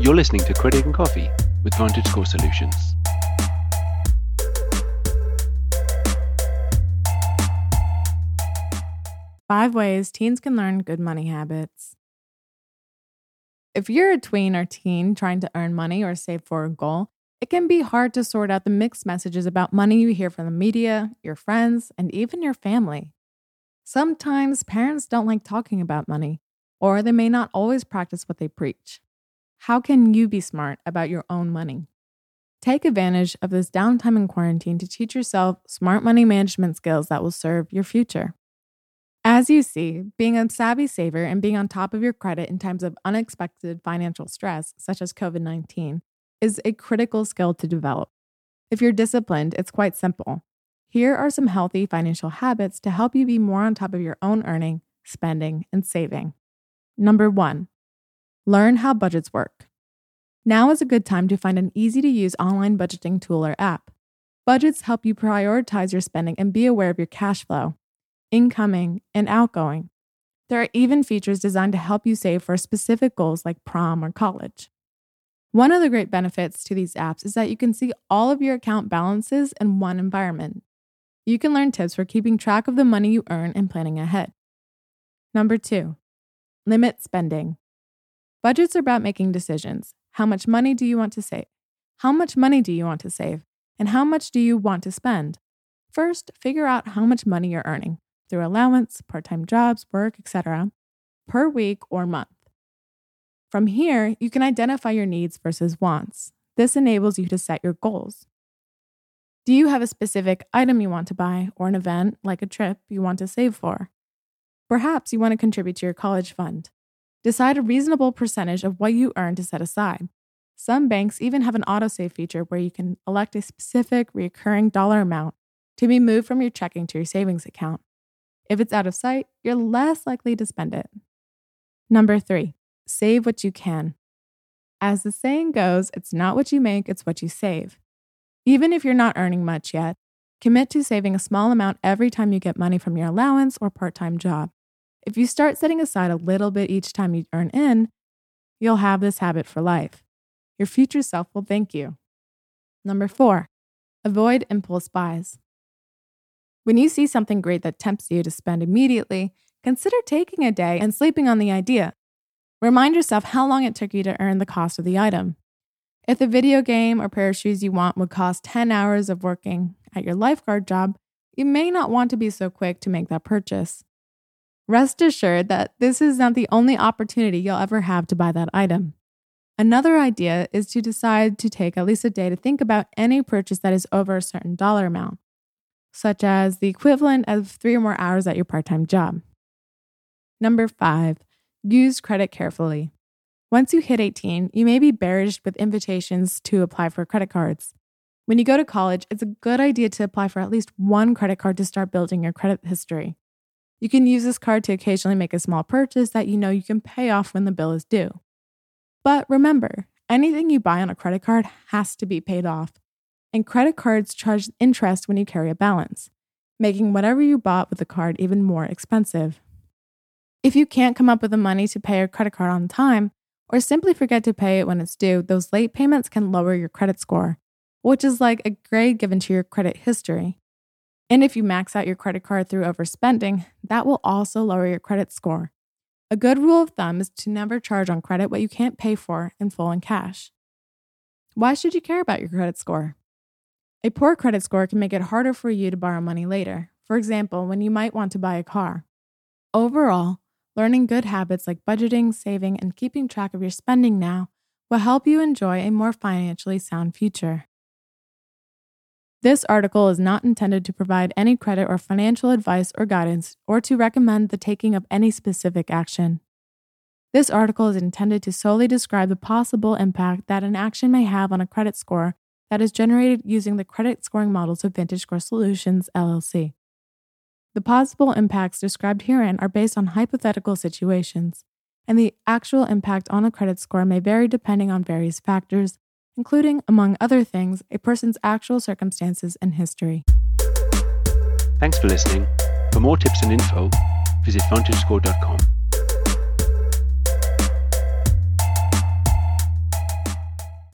You're listening to Credit and Coffee with VantageScore Solutions. Five ways teens can learn good money habits. If you're a tween or teen trying to earn money or save for a goal, it can be hard to sort out the mixed messages about money you hear from the media, your friends, and even your family. Sometimes parents don't like talking about money, or they may not always practice what they preach. How can you be smart about your own money? Take advantage of this downtime in quarantine to teach yourself smart money management skills that will serve your future. As you see, being a savvy saver and being on top of your credit in times of unexpected financial stress, such as COVID 19, is a critical skill to develop. If you're disciplined, it's quite simple. Here are some healthy financial habits to help you be more on top of your own earning, spending, and saving. Number one, Learn how budgets work. Now is a good time to find an easy to use online budgeting tool or app. Budgets help you prioritize your spending and be aware of your cash flow, incoming, and outgoing. There are even features designed to help you save for specific goals like prom or college. One of the great benefits to these apps is that you can see all of your account balances in one environment. You can learn tips for keeping track of the money you earn and planning ahead. Number two, limit spending. Budgets are about making decisions. How much money do you want to save? How much money do you want to save? And how much do you want to spend? First, figure out how much money you're earning through allowance, part time jobs, work, etc., per week or month. From here, you can identify your needs versus wants. This enables you to set your goals. Do you have a specific item you want to buy or an event, like a trip, you want to save for? Perhaps you want to contribute to your college fund. Decide a reasonable percentage of what you earn to set aside. Some banks even have an autosave feature where you can elect a specific recurring dollar amount to be moved from your checking to your savings account. If it's out of sight, you're less likely to spend it. Number three, save what you can. As the saying goes, it's not what you make, it's what you save. Even if you're not earning much yet, commit to saving a small amount every time you get money from your allowance or part time job. If you start setting aside a little bit each time you earn in, you'll have this habit for life. Your future self will thank you. Number four, avoid impulse buys. When you see something great that tempts you to spend immediately, consider taking a day and sleeping on the idea. Remind yourself how long it took you to earn the cost of the item. If the video game or pair of shoes you want would cost 10 hours of working at your lifeguard job, you may not want to be so quick to make that purchase. Rest assured that this is not the only opportunity you'll ever have to buy that item. Another idea is to decide to take at least a day to think about any purchase that is over a certain dollar amount, such as the equivalent of three or more hours at your part time job. Number five, use credit carefully. Once you hit 18, you may be barraged with invitations to apply for credit cards. When you go to college, it's a good idea to apply for at least one credit card to start building your credit history. You can use this card to occasionally make a small purchase that you know you can pay off when the bill is due. But remember, anything you buy on a credit card has to be paid off, and credit cards charge interest when you carry a balance, making whatever you bought with the card even more expensive. If you can't come up with the money to pay your credit card on time, or simply forget to pay it when it's due, those late payments can lower your credit score, which is like a grade given to your credit history. And if you max out your credit card through overspending, that will also lower your credit score. A good rule of thumb is to never charge on credit what you can't pay for in full in cash. Why should you care about your credit score? A poor credit score can make it harder for you to borrow money later, for example, when you might want to buy a car. Overall, learning good habits like budgeting, saving, and keeping track of your spending now will help you enjoy a more financially sound future. This article is not intended to provide any credit or financial advice or guidance or to recommend the taking of any specific action. This article is intended to solely describe the possible impact that an action may have on a credit score that is generated using the credit scoring models of VantageScore Solutions, LLC. The possible impacts described herein are based on hypothetical situations, and the actual impact on a credit score may vary depending on various factors, including, among other things, a person's actual circumstances and history. Thanks for listening. For more tips and info, visit vantagescore.com.